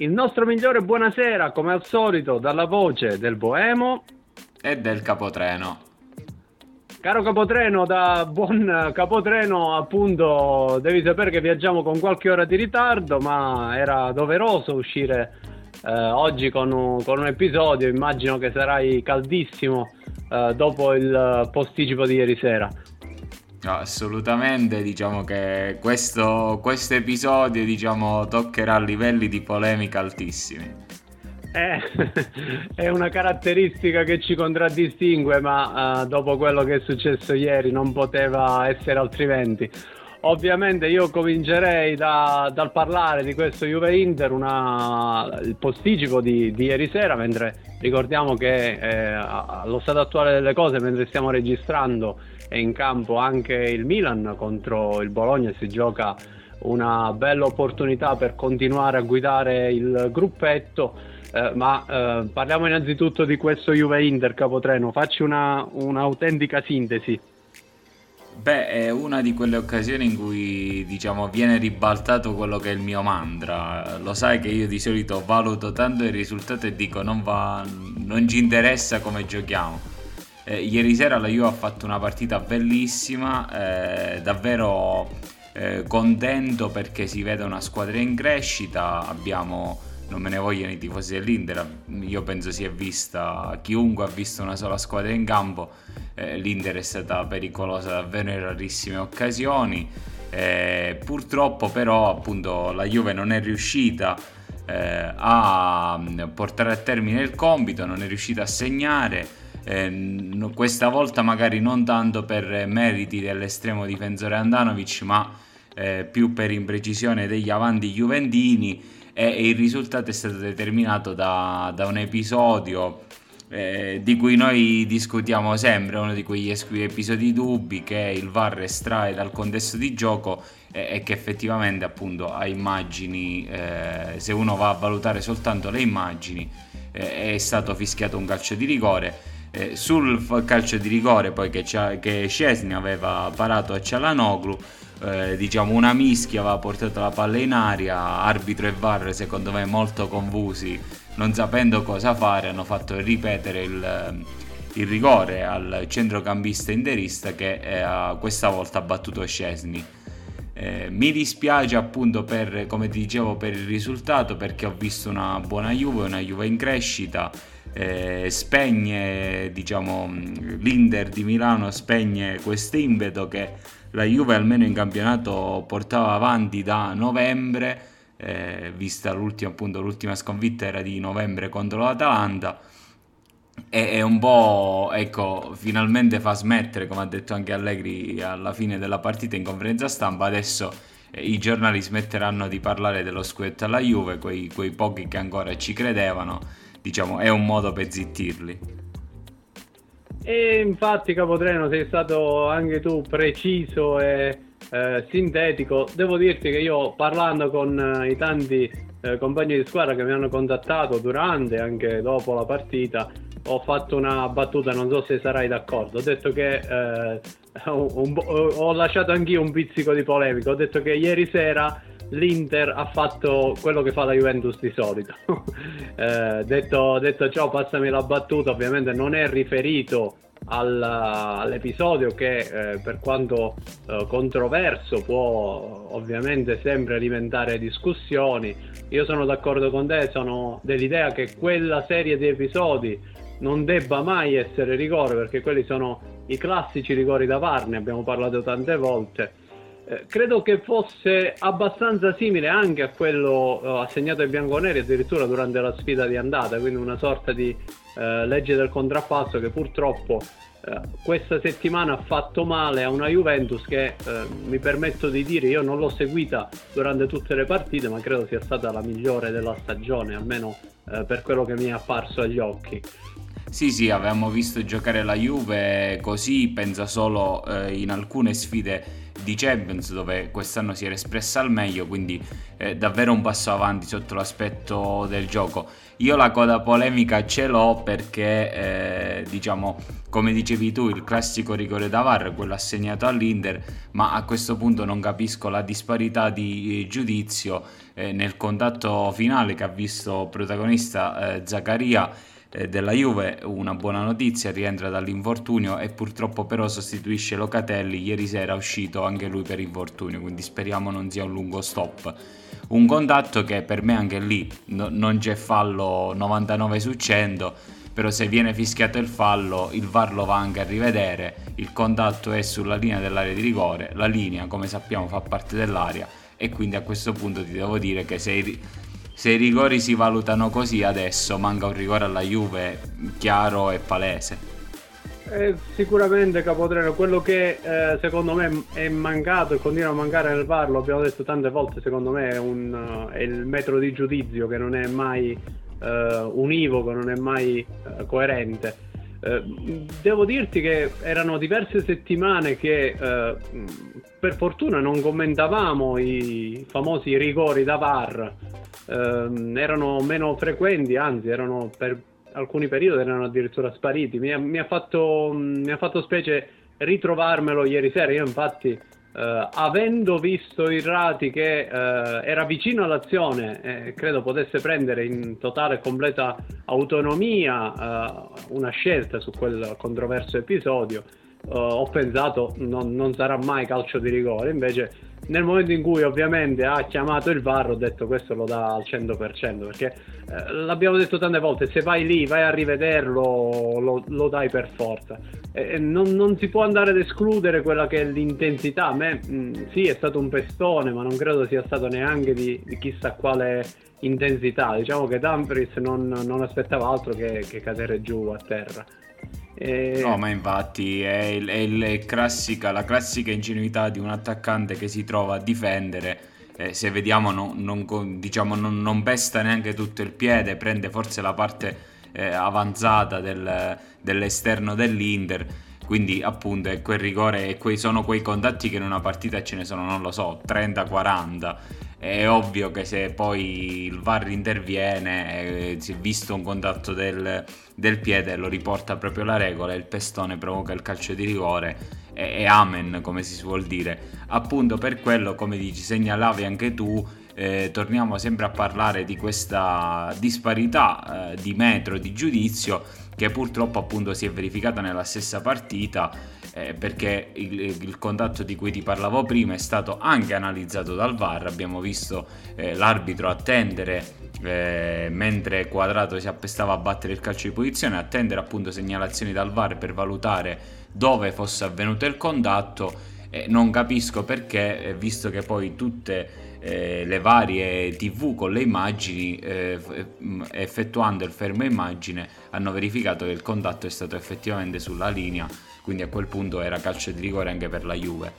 Il nostro migliore buonasera, come al solito, dalla voce del Boemo e del capotreno. Caro capotreno, da buon capotreno, appunto, devi sapere che viaggiamo con qualche ora di ritardo, ma era doveroso uscire eh, oggi con un, con un, episodio. Immagino che sarai caldissimo eh, dopo il posticipo di ieri sera. No, assolutamente, diciamo che questo, episodio diciamo, toccherà livelli di polemica altissimi. Eh, è una caratteristica che ci contraddistingue, ma uh, dopo quello che è successo ieri non poteva essere altrimenti. Ovviamente io comincerei da, dal parlare di questo Juve Inter, una, il posticipo di, di, ieri sera, mentre ricordiamo che eh, allo stato attuale delle cose, mentre stiamo registrando, è in campo anche il Milan contro il Bologna, si gioca una bella opportunità per continuare a guidare il gruppetto. Eh, ma eh, parliamo innanzitutto di questo Juve Inter capotreno, facci una, un'autentica sintesi. Beh, è una di quelle occasioni in cui diciamo viene ribaltato quello che è il mio mantra. Lo sai che io di solito valuto tanto il risultato e dico non, va, non ci interessa come giochiamo eh, ieri sera la Juve ha fatto una partita bellissima, eh, davvero eh, contento perché si vede una squadra in crescita, abbiamo non me ne vogliono i tifosi dell'Inter, io penso si è vista, chiunque ha visto una sola squadra in campo, eh, l'Inter è stata pericolosa davvero in rarissime occasioni, eh, purtroppo però appunto la Juve non è riuscita eh, a portare a termine il compito, non è riuscita a segnare, eh, questa volta magari non tanto per meriti dell'estremo difensore Andanovic, ma eh, più per imprecisione degli avanti juventini e, e il risultato è stato determinato da, da un episodio eh, di cui noi discutiamo sempre, uno di quegli episodi dubbi che il VAR estrae dal contesto di gioco e, e che effettivamente appunto a immagini, eh, se uno va a valutare soltanto le immagini, eh, è stato fischiato un calcio di rigore eh, sul calcio di rigore poi che, che Scesni aveva parato a Cialanoglu eh, diciamo una mischia aveva portato la palla in aria arbitro e VAR secondo me molto confusi non sapendo cosa fare hanno fatto ripetere il, il rigore al centrocampista interista che eh, questa volta ha battuto Scesni eh, mi dispiace appunto per, come ti dicevo, per il risultato perché ho visto una buona Juve, una Juve in crescita eh, spegne diciamo, l'Inter di Milano spegne quest'impeto che la Juve almeno in campionato portava avanti da novembre eh, vista l'ultima, appunto, l'ultima sconfitta era di novembre contro l'Atalanta. E, e un po' ecco finalmente fa smettere come ha detto anche Allegri alla fine della partita in conferenza stampa adesso eh, i giornali smetteranno di parlare dello scudetto alla Juve quei, quei pochi che ancora ci credevano diciamo, è un modo per zittirli. E infatti, Capotreno, sei stato anche tu preciso e eh, sintetico. Devo dirti che io, parlando con eh, i tanti eh, compagni di squadra che mi hanno contattato durante e anche dopo la partita, ho fatto una battuta, non so se sarai d'accordo. Ho detto che eh, un, ho lasciato anch'io un pizzico di polemico. Ho detto che ieri sera l'Inter ha fatto quello che fa la Juventus di solito. eh, detto, detto, ciò, passami la battuta, ovviamente non è riferito al, all'episodio che eh, per quanto eh, controverso può ovviamente sempre alimentare discussioni. Io sono d'accordo con te, sono dell'idea che quella serie di episodi non debba mai essere rigore perché quelli sono i classici rigori da VAR, ne abbiamo parlato tante volte eh, credo che fosse abbastanza simile anche a quello uh, assegnato ai bianconeri addirittura durante la sfida di andata, quindi una sorta di uh, legge del contrappasso che purtroppo uh, questa settimana ha fatto male a una Juventus che mi permetto di dire io non l'ho seguita durante tutte le partite, ma credo sia stata la migliore della stagione, almeno per quello che mi è apparso agli occhi. Sì, sì, avevamo visto giocare la Juve così, pensa solo in alcune sfide di Champions dove quest'anno si era espressa al meglio, quindi eh, davvero un passo avanti sotto l'aspetto del gioco. Io la coda polemica ce l'ho perché, eh, diciamo, come dicevi tu, il classico rigore da VAR, quello assegnato all'Inter, ma a questo punto non capisco la disparità di giudizio eh, nel contatto finale che ha visto protagonista eh, Zaccaria eh, della Juve, una buona notizia, rientra dall'infortunio e purtroppo però sostituisce Locatelli, ieri sera è uscito anche lui per infortunio, quindi speriamo non sia un lungo stop. Un contatto che per me anche lì no, non c'è fallo 99 su 100 però se viene fischiato il fallo il VAR lo va anche a rivedere. Il contatto è sulla linea dell'area di rigore la linea come sappiamo fa parte dell'area e quindi a questo punto ti devo dire che se se i rigori si valutano così adesso manca un rigore alla Juve chiaro e palese eh, sicuramente Capotreno, quello che eh, secondo me è mancato e continua a mancare nel VAR, lo abbiamo detto tante volte, secondo me è, un, è il metro di giudizio che non è mai uh, univoco, non è mai uh, coerente. devo dirti che erano diverse settimane che per fortuna non commentavamo i famosi rigori da VAR, ehm, erano meno frequenti, anzi erano per alcuni periodi erano addirittura spariti. Mi ha, mi ha, fatto, mi ha fatto, specie ritrovarmelo ieri sera. Io, infatti, eh, avendo visto il Rati che eh, era vicino all'azione e eh, credo potesse prendere in totale e completa autonomia eh, una scelta su quel controverso episodio, eh, ho pensato non, non sarà mai calcio di rigore. Invece nel momento in cui ovviamente ha chiamato il VAR ho detto questo lo dà al 100% perché eh, l'abbiamo detto tante volte se vai lì vai a rivederlo lo, lo dai per forza. E non, non, si può andare ad escludere quella che è l'intensità. A me mh, mm, sì è stato un pestone ma non credo sia stato neanche di, di chissà quale intensità. Diciamo che Dumfries non, non aspettava altro che, che cadere giù a terra e... No, ma infatti è, il, è classica, la classica ingenuità di un attaccante che si trova a difendere. Eh, se vediamo, non, non, diciamo, non, non, pesta neanche tutto il piede, prende forse la parte eh, avanzata del, dell'esterno dell'Inter. Quindi, appunto, è quel rigore e quei, sono quei contatti che in una partita ce ne sono, non lo so, 30-40 è ovvio che se poi il VAR interviene, eh, si è visto un contatto del, del, piede, lo riporta proprio la regola, il pestone provoca il calcio di rigore e, e amen, come si suol dire. Appunto per quello, come dici, segnalavi anche tu, eh, torniamo sempre a parlare di questa disparità eh, di metro di giudizio che purtroppo appunto si è verificata nella stessa partita eh, perché il, il, contatto di cui ti parlavo prima è stato anche analizzato dal VAR, abbiamo visto eh, l'arbitro attendere eh, mentre Quadrato si appestava a battere il calcio di posizione, attendere appunto segnalazioni dal VAR per valutare dove fosse avvenuto il contatto. Non capisco perché, eh, visto che poi tutte eh, le varie tv con le immagini eh, effettuando il fermo immagine hanno verificato che il contatto è stato effettivamente sulla linea quindi a quel punto era calcio di rigore anche per la Juve.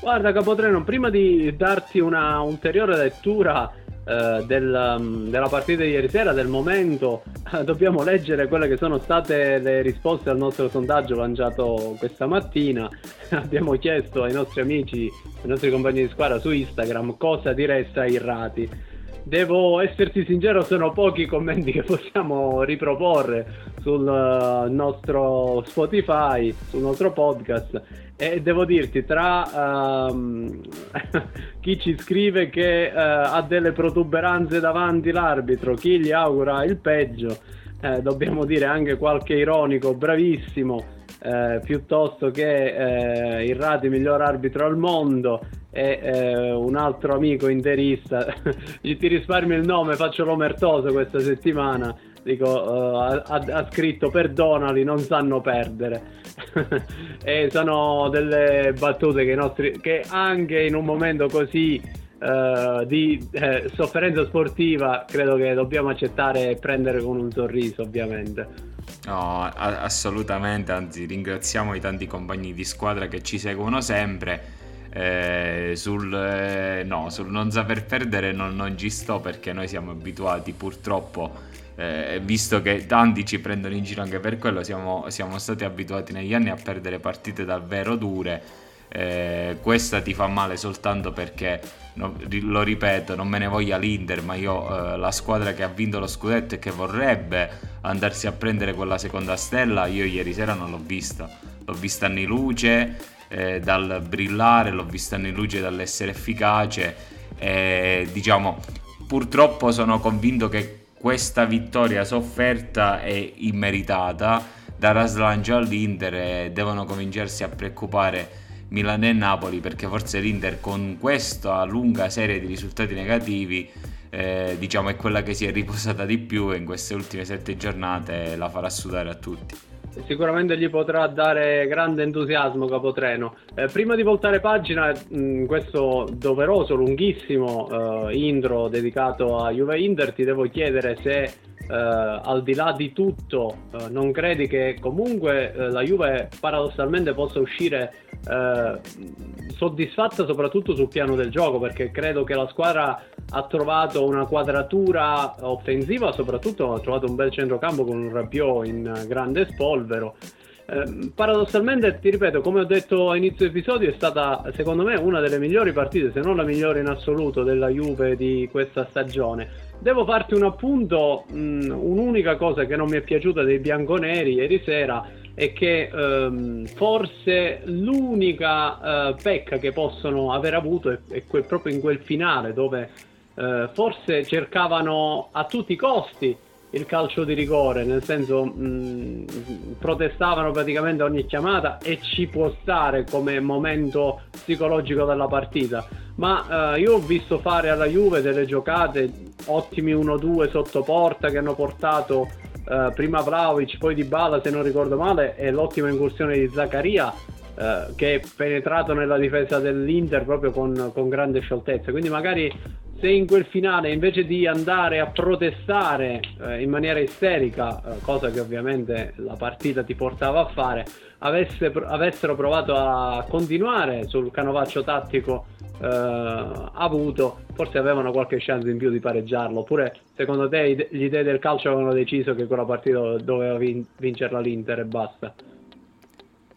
Guarda Capotreno, prima di darti una ulteriore lettura eh, del, um, della partita di ieri sera, del momento, dobbiamo leggere quelle che sono state le risposte al nostro sondaggio lanciato questa mattina. Abbiamo chiesto ai nostri amici, ai nostri compagni di squadra su Instagram cosa direste ai Rati Devo esserti sincero, sono pochi i commenti che possiamo riproporre sul eh, nostro Spotify, sul nostro podcast. E devo dirti, tra um, chi ci scrive che uh, ha delle protuberanze davanti l'arbitro, chi gli augura il peggio, eh, dobbiamo dire anche qualche ironico, bravissimo, eh, piuttosto che eh, il Rati miglior arbitro al mondo e eh, un altro amico interista, ti risparmio il nome, faccio l'omertoso questa settimana, dico, uh, ha, ha, scritto perdonali, non sanno perdere. e sono delle battute che, nostri, che anche in un momento così uh, di eh, sofferenza sportiva credo che dobbiamo accettare e prendere con un sorriso ovviamente. No, assolutamente, anzi ringraziamo i tanti compagni di squadra che ci seguono sempre eh, sul, eh, no, sul, non saper perdere non, non, ci sto perché noi siamo abituati purtroppo, eh, visto che tanti ci prendono in giro anche per quello, siamo, siamo stati abituati negli anni a perdere partite davvero dure. eh, questa ti fa male soltanto perché, no, lo ripeto, non me ne voglia l'Inter, ma io eh, la squadra che ha vinto lo scudetto e che vorrebbe andarsi a prendere quella seconda stella, io ieri sera non l'ho vista. L'ho vista anni luce eh, dal brillare, l'ho vista anni luce dall'essere efficace e diciamo purtroppo sono convinto che questa vittoria sofferta è immeritata. Darà slancio all'Inter e devono cominciarsi a preoccupare Milan e Napoli perché forse l'Inter con questa lunga serie di risultati negativi eh, diciamo è quella che si è riposata di più e in queste ultime sette giornate la farà sudare a tutti sicuramente gli potrà dare grande entusiasmo Capotreno. Eh, prima di voltare pagina, in questo doveroso, lunghissimo eh, intro dedicato a Juve Inter, ti devo chiedere se eh, al di là di tutto, eh, non credi che comunque eh, la Juve paradossalmente possa uscire eh, soddisfatta soprattutto sul piano del gioco? Perché credo che la squadra ha trovato una quadratura offensiva, soprattutto ha trovato un bel centrocampo con un Rabiot in grande spolvero. Eh, paradossalmente, ti ripeto, come ho detto a inizio episodio, è stata secondo me una delle migliori partite, se non la migliore in assoluto, della Juve di questa stagione. Devo farti un appunto, mh, un'unica cosa che non mi è piaciuta dei bianconeri ieri sera è che ehm, forse l'unica eh, pecca che possono aver avuto è, è que- proprio in quel finale dove eh, forse cercavano a tutti i costi il calcio di rigore, nel senso mh, mm, protestavano praticamente ogni chiamata e ci può stare come momento psicologico della partita. Ma eh, io ho visto fare alla Juve delle giocate ottimi 1-2 sotto porta che hanno portato eh, prima Vlaovic, poi Di Bala se non ricordo male e l'ottima incursione di Zaccaria eh, che è penetrato nella difesa dell'Inter proprio con, con grande scioltezza. Quindi magari se in quel finale invece di andare a protestare eh, in maniera isterica, eh, cosa che ovviamente la partita ti portava a fare, avesse, avessero provato a continuare sul canovaccio tattico eh, avuto, forse avevano qualche chance in più di pareggiarlo. Oppure secondo te gli dei del calcio avevano deciso che quella partita doveva vin- vincerla l'Inter e basta?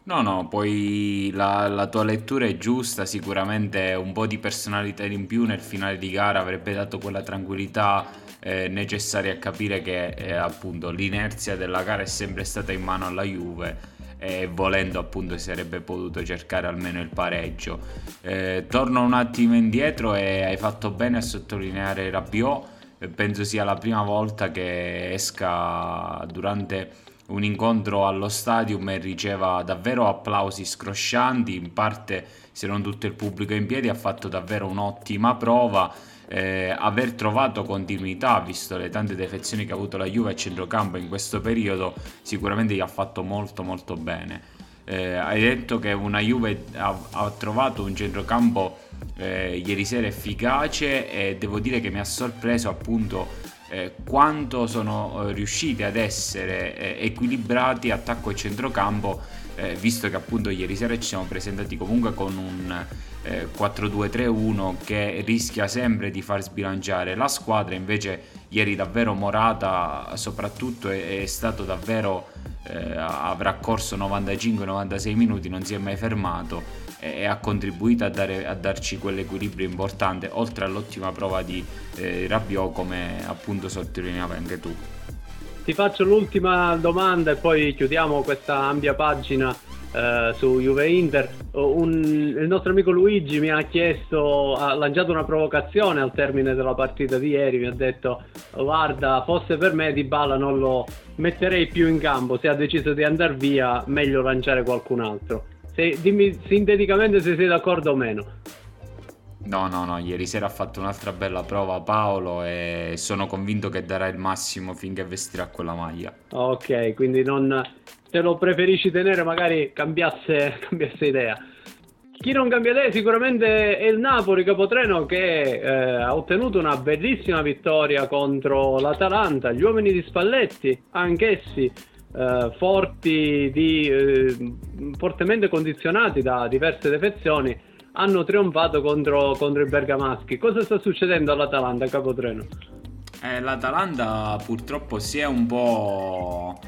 No, no, poi la, la tua lettura è giusta, sicuramente un po' di personalità in più nel finale di gara avrebbe dato quella tranquillità eh, necessaria a capire che eh, appunto l'inerzia della gara è sempre stata in mano alla Juve e volendo appunto si sarebbe potuto cercare almeno il pareggio. Eh, torno un attimo indietro e hai fatto bene a sottolineare Rabiot, penso sia la prima volta che esca durante un incontro allo stadium e riceva davvero applausi scroscianti, in parte se non tutto il pubblico in piedi ha fatto davvero un'ottima prova. Eh, aver trovato continuità, visto le tante defezioni che ha avuto la Juve a centrocampo in questo periodo, sicuramente gli ha fatto molto molto bene. Eh, hai detto che una Juve ha, ha trovato un centrocampo eh, ieri sera efficace e devo dire che mi ha sorpreso appunto eh, quanto sono eh, riusciti ad essere eh, equilibrati attacco e centrocampo, visto che appunto ieri sera ci siamo presentati comunque con un 4-2-3-1 eh, che rischia sempre di far sbilanciare la squadra, invece ieri davvero Morata soprattutto è, è stato davvero, avrà corso 95-96 minuti, non si è mai fermato e ha contribuito a, dare, a darci quell'equilibrio importante, oltre all'ottima prova di eh, Rabiot come appunto sottolineavi anche tu. Ti faccio l'ultima domanda e poi chiudiamo questa ampia pagina eh, su Juve Inter. Un, il nostro amico Luigi mi ha chiesto, ha lanciato una provocazione al termine della partita di ieri, mi ha detto guarda fosse per me Di Bala non lo metterei più in campo, se ha deciso di andare via meglio lanciare qualcun altro. Se, dimmi sinteticamente se sei d'accordo o meno. No, no, no, ieri sera ha fatto un'altra bella prova Paolo e sono convinto che darà il massimo finché vestirà quella maglia. Ok, quindi non te lo preferisci tenere, magari cambiasse, cambiasse idea. Chi non cambia idea sicuramente è il Napoli Capotreno che eh, ha ottenuto una bellissima vittoria contro l'Atalanta. Gli uomini di Spalletti, anch'essi eh, forti di, eh, fortemente condizionati da diverse defezioni hanno trionfato contro, contro i bergamaschi. Cosa sta succedendo all'Atalanta, Capotreno? Eh, L'Atalanta purtroppo si è un po'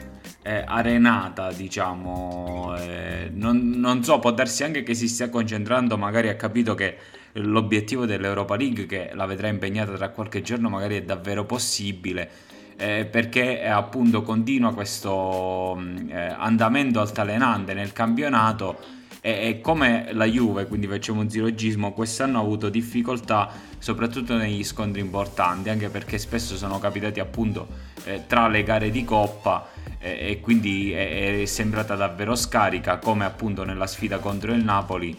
eh, arenata, diciamo. Eh, non, non, so, può darsi anche che si stia concentrando, magari ha capito che l'obiettivo dell'Europa League, che la vedrà impegnata tra qualche giorno, magari è davvero possibile. Eh, perché appunto continua questo mm, eh, andamento altalenante nel campionato e, e, come la Juve, quindi facciamo un zilogismo, quest'anno ha avuto difficoltà soprattutto negli scontri importanti, anche perché spesso sono capitati appunto eh, tra le gare di coppa e quindi è, è, sembrata davvero scarica come appunto nella sfida contro il Napoli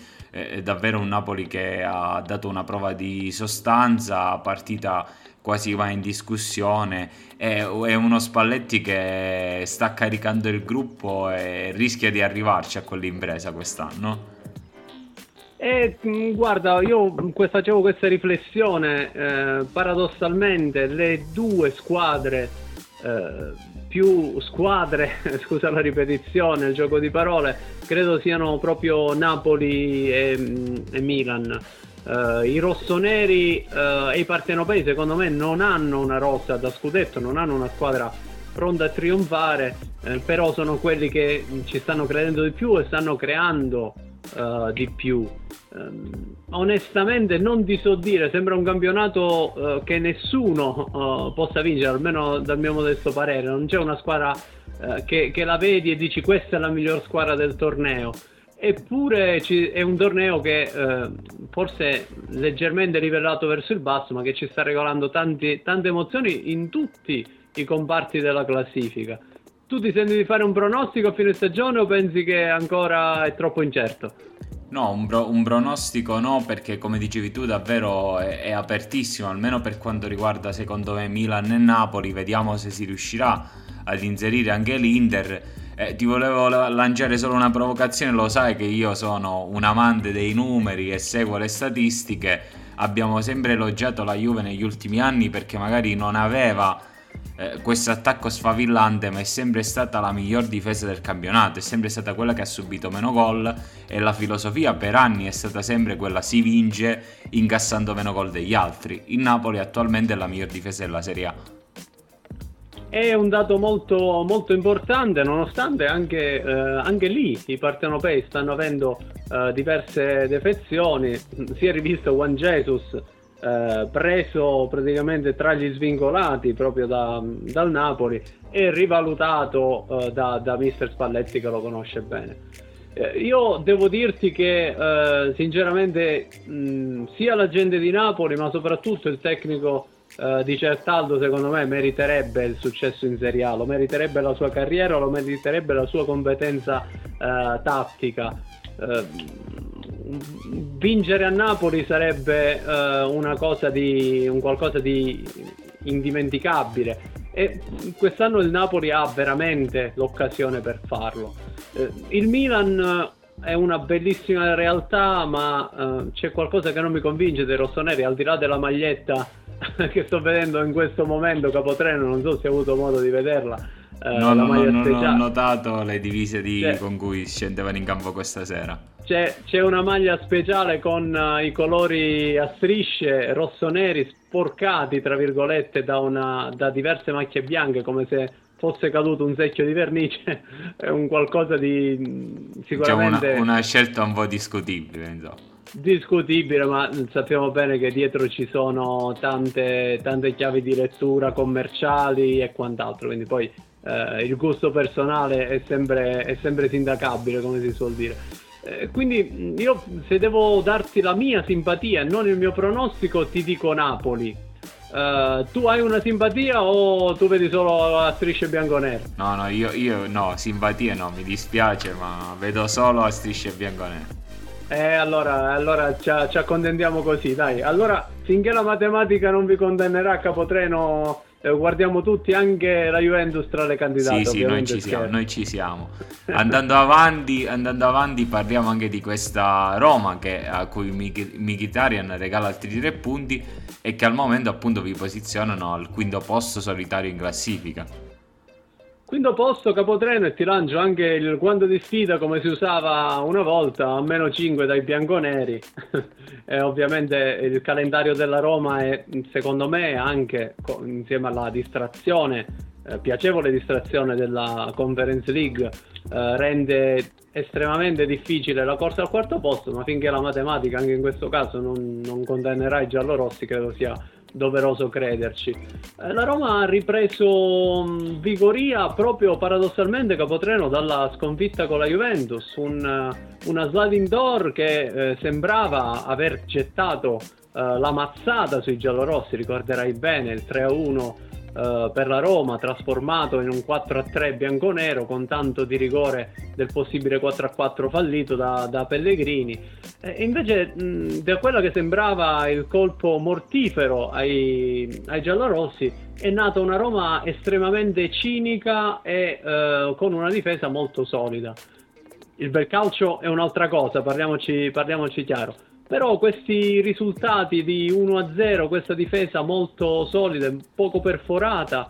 davvero un Napoli che ha dato una prova di sostanza partita quasi va in discussione è, è uno Spalletti che sta caricando il gruppo e rischia di arrivarci a quell'impresa quest'anno e mm, guarda, io facevo questa riflessione, eh, paradossalmente le due squadre eh, più squadre, scusa la ripetizione, il gioco di parole, credo siano proprio Napoli e, e Milan. Uh, I rossoneri uh, e i partenopei secondo me non hanno una rosa da scudetto, non hanno una squadra pronta a trionfare, eh, però sono quelli che ci stanno credendo di più e stanno creando uh, di più. Um, onestamente non ti so dire, sembra un campionato che nessuno possa vincere, almeno dal mio modesto parere, non c'è una squadra che, che, la vedi e dici questa è la miglior squadra del torneo. Eppure ci, è un torneo che forse leggermente rivelato verso il basso, ma che ci sta regalando tanti, tante emozioni in tutti i comparti della classifica. Tu ti senti di fare un pronostico a fine stagione o pensi che ancora è troppo incerto? No, un, bro- un pronostico no, perché come dicevi tu davvero è-, è apertissimo, almeno per quanto riguarda secondo me Milan e Napoli, vediamo se si riuscirà ad inserire anche l'Inter. Eh, ti volevo lanciare solo una provocazione, lo sai che io sono un amante dei numeri e seguo le statistiche. Abbiamo sempre elogiato la Juve negli ultimi anni perché magari non aveva eh, questo attacco sfavillante, ma è sempre stata la miglior difesa del campionato, è sempre stata quella che ha subito meno gol e la filosofia per anni è stata sempre quella si vince incassando meno gol degli altri. Il Napoli attualmente è la miglior difesa della Serie A. È un dato molto, molto importante, nonostante anche, eh, anche lì i partenopei stanno avendo eh, diverse defezioni. Si è rivisto Juan Jesus eh, preso praticamente tra gli svincolati proprio da, dal Napoli e rivalutato eh, da, da mister Spalletti che lo conosce bene. Eh, io devo dirti che eh, sinceramente mh, sia la gente di Napoli ma soprattutto il tecnico Uh, di Certaldo secondo me meriterebbe il successo in Serie A, lo meriterebbe la sua carriera, lo meriterebbe la sua competenza uh, tattica. Uh, vincere a Napoli sarebbe una cosa di un qualcosa di indimenticabile e quest'anno il Napoli ha veramente l'occasione per farlo. Il Milan è una bellissima realtà, ma c'è qualcosa che non mi convince dei rossoneri, al di là della maglietta che sto vedendo in questo momento, Capotreno, non so se hai avuto modo di vederla. Uh, no, no, no, non ho notato le divise di, cioè, con cui scendevano in campo questa sera c'è, c'è, una maglia speciale con uh, i colori a strisce rosso-neri sporcati, tra virgolette, da, una, da, diverse macchie bianche, come se fosse caduto un secchio di vernice. È un qualcosa di sicuramente... Diciamo una, una, scelta un po' discutibile, insomma. Discutibile, ma sappiamo bene che dietro ci sono tante, tante chiavi di lettura commerciali e quant'altro, quindi poi eh, il gusto personale è sempre, è sempre sindacabile, come si suol dire. Eh, quindi io se devo darti la mia simpatia e non il mio pronostico ti dico Napoli. Uh, tu hai una simpatia o tu vedi solo a strisce bianco-nere? No, no, io, io no, simpatia no, mi dispiace, ma vedo solo a strisce bianco-nere. Eh, allora, allora ci, ci accontentiamo così, dai. Allora, finché la matematica non vi condannerà a capotreno eh, guardiamo tutti anche la Juventus tra le candidate. Sì, sì, noi ci siamo, noi ci siamo. andando, avanti, andando avanti parliamo anche di questa Roma che, a cui Mkhitaryan regala altri tre punti e che al momento appunto vi posizionano al quinto posto solitario in classifica. Quinto posto capotreno e ti lancio anche il guanto di sfida come si usava una volta, a meno 5 dai bianconeri. e ovviamente il calendario della Roma è secondo me anche insieme alla distrazione eh, piacevole distrazione della Conference League eh, rende estremamente difficile la corsa al quarto posto, ma finché la matematica anche in questo caso non, non condannerà i giallorossi, credo sia doveroso crederci. Eh, la Roma ha ripreso mh, vigoria proprio paradossalmente Capotreno dalla sconfitta con la Juventus, un, uh, una sliding door che eh, sembrava aver gettato uh, la mazzata sui giallorossi, ricorderai bene il 3-1 Uh, per la Roma, trasformato in un 4-3 bianconero con tanto di rigore del possibile 4-4 fallito da, da Pellegrini. E invece mh, da quello che sembrava il colpo mortifero ai, ai giallorossi è nata una Roma estremamente cinica e uh, con una difesa molto solida. Il bel calcio è un'altra cosa, parliamoci, parliamoci chiaro però questi risultati di 1-0, questa difesa molto solida, poco perforata,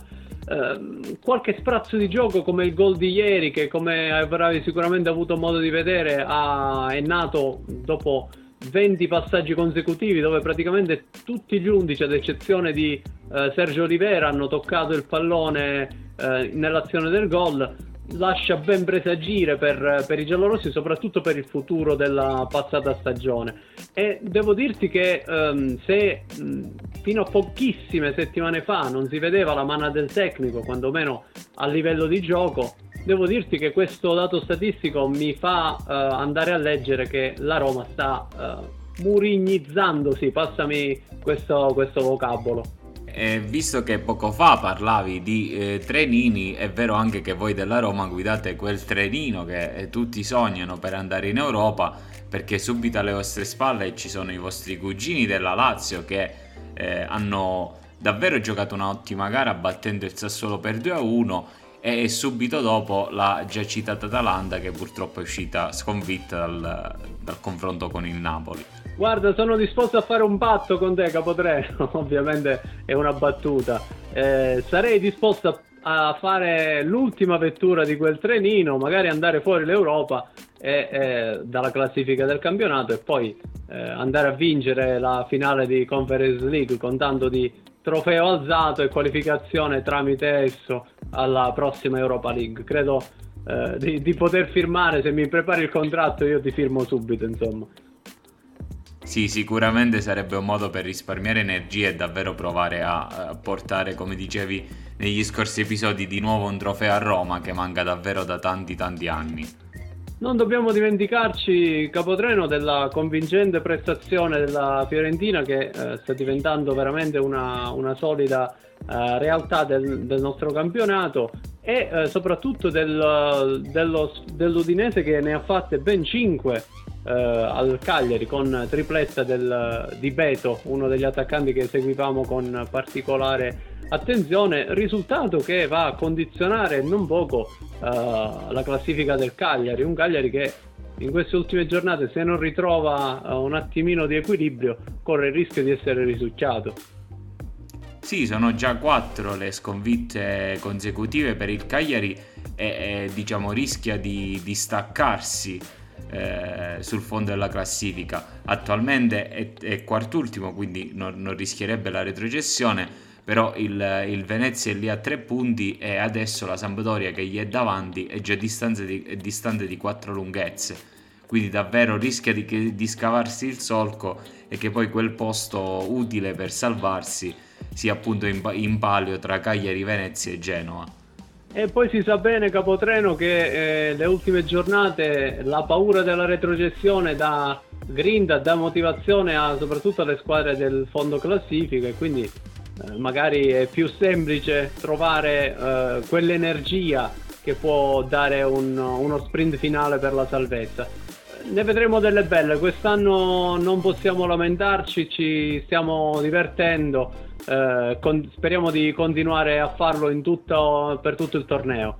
eh, qualche sprazzo di gioco come il gol di ieri, che come avrai sicuramente avuto modo di vedere, ha, è nato dopo 20 passaggi consecutivi dove praticamente tutti gli 11 ad eccezione di eh, Sergio Olivera hanno toccato il pallone eh, nell'azione del gol lascia ben presagire per, per, i giallorossi, soprattutto per il futuro della passata stagione. E devo dirti che um, se um, fino a pochissime settimane fa non si vedeva la mano del tecnico, quantomeno a livello di gioco, devo dirti che questo dato statistico mi fa uh, andare a leggere che la Roma sta uh, murignizzandosi, passami questo, questo vocabolo eh, visto che poco fa parlavi di eh, trenini, è vero anche che voi della Roma guidate quel trenino che eh, tutti sognano per andare in Europa, perché subito alle vostre spalle ci sono i vostri cugini della Lazio che eh, hanno davvero giocato un'ottima gara battendo il Sassuolo per 2-1 e subito dopo la già citata Atalanta che purtroppo è uscita sconfitta dal, dal confronto con il Napoli. Guarda, sono disposto a fare un patto con te, Capotreno. Ovviamente è una battuta. Eh, sarei disposto a, fare l'ultima vettura di quel trenino, magari andare fuori l'Europa e, e, dalla classifica del campionato e poi eh, andare a vincere la finale di Conference League con tanto di trofeo alzato e qualificazione tramite esso alla prossima Europa League. Credo eh, di, di poter firmare, se mi prepari il contratto io ti firmo subito, insomma. Sì, sicuramente sarebbe un modo per risparmiare energie e davvero provare a, portare, come dicevi negli scorsi episodi, di nuovo un trofeo a Roma che manca davvero da tanti tanti anni. Non dobbiamo dimenticarci, Capotreno, della convincente prestazione della Fiorentina che eh, sta diventando veramente una, una solida eh, realtà del, del, nostro campionato e eh, soprattutto del, dello, dell'Udinese che ne ha fatte ben 5 eh, al Cagliari con tripletta del, di Beto, uno degli attaccanti che seguivamo con particolare attenzione, risultato che va a condizionare non poco uh, la classifica del Cagliari, un Cagliari che in queste ultime giornate se non ritrova uh, un attimino di equilibrio corre il rischio di essere risucciato. Sì, sono già quattro le sconfitte consecutive per il Cagliari e, e diciamo rischia di, di staccarsi eh, sul fondo della classifica. Attualmente è, è quartultimo, quindi non, non, rischierebbe la retrocessione, però il, il, Venezia è lì a tre punti e adesso la Sampdoria che gli è davanti è già di, è distante di quattro lunghezze. Quindi davvero rischia di, di scavarsi il solco e che poi quel posto utile per salvarsi sia appunto in, in palio tra Cagliari, Venezia e Genova. E poi si sa bene, Capotreno, che eh, le ultime giornate la paura della retrocessione dà grinda, dà motivazione a, soprattutto alle squadre del fondo classifica e quindi eh, magari è più semplice trovare eh, quell'energia che può dare un, uno sprint finale per la salvezza. Ne vedremo delle belle, quest'anno non possiamo lamentarci, ci stiamo divertendo eh, con, speriamo di continuare a farlo tutto, per tutto il torneo.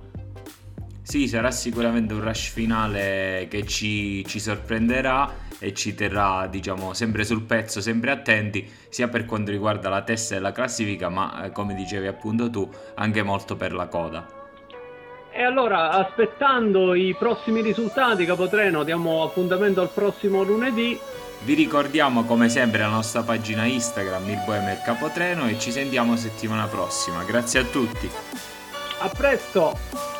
Sì, sarà sicuramente un rush finale che ci, ci, sorprenderà e ci terrà, diciamo, sempre sul pezzo, sempre attenti, sia per quanto riguarda la testa della classifica, ma eh, come dicevi appunto tu, anche molto per la coda. E allora, aspettando i prossimi risultati, Capotreno, diamo appuntamento al prossimo lunedì. Vi ricordiamo come sempre la nostra pagina Instagram Il Boemer Capotreno e ci sentiamo settimana prossima. Grazie a tutti. A presto!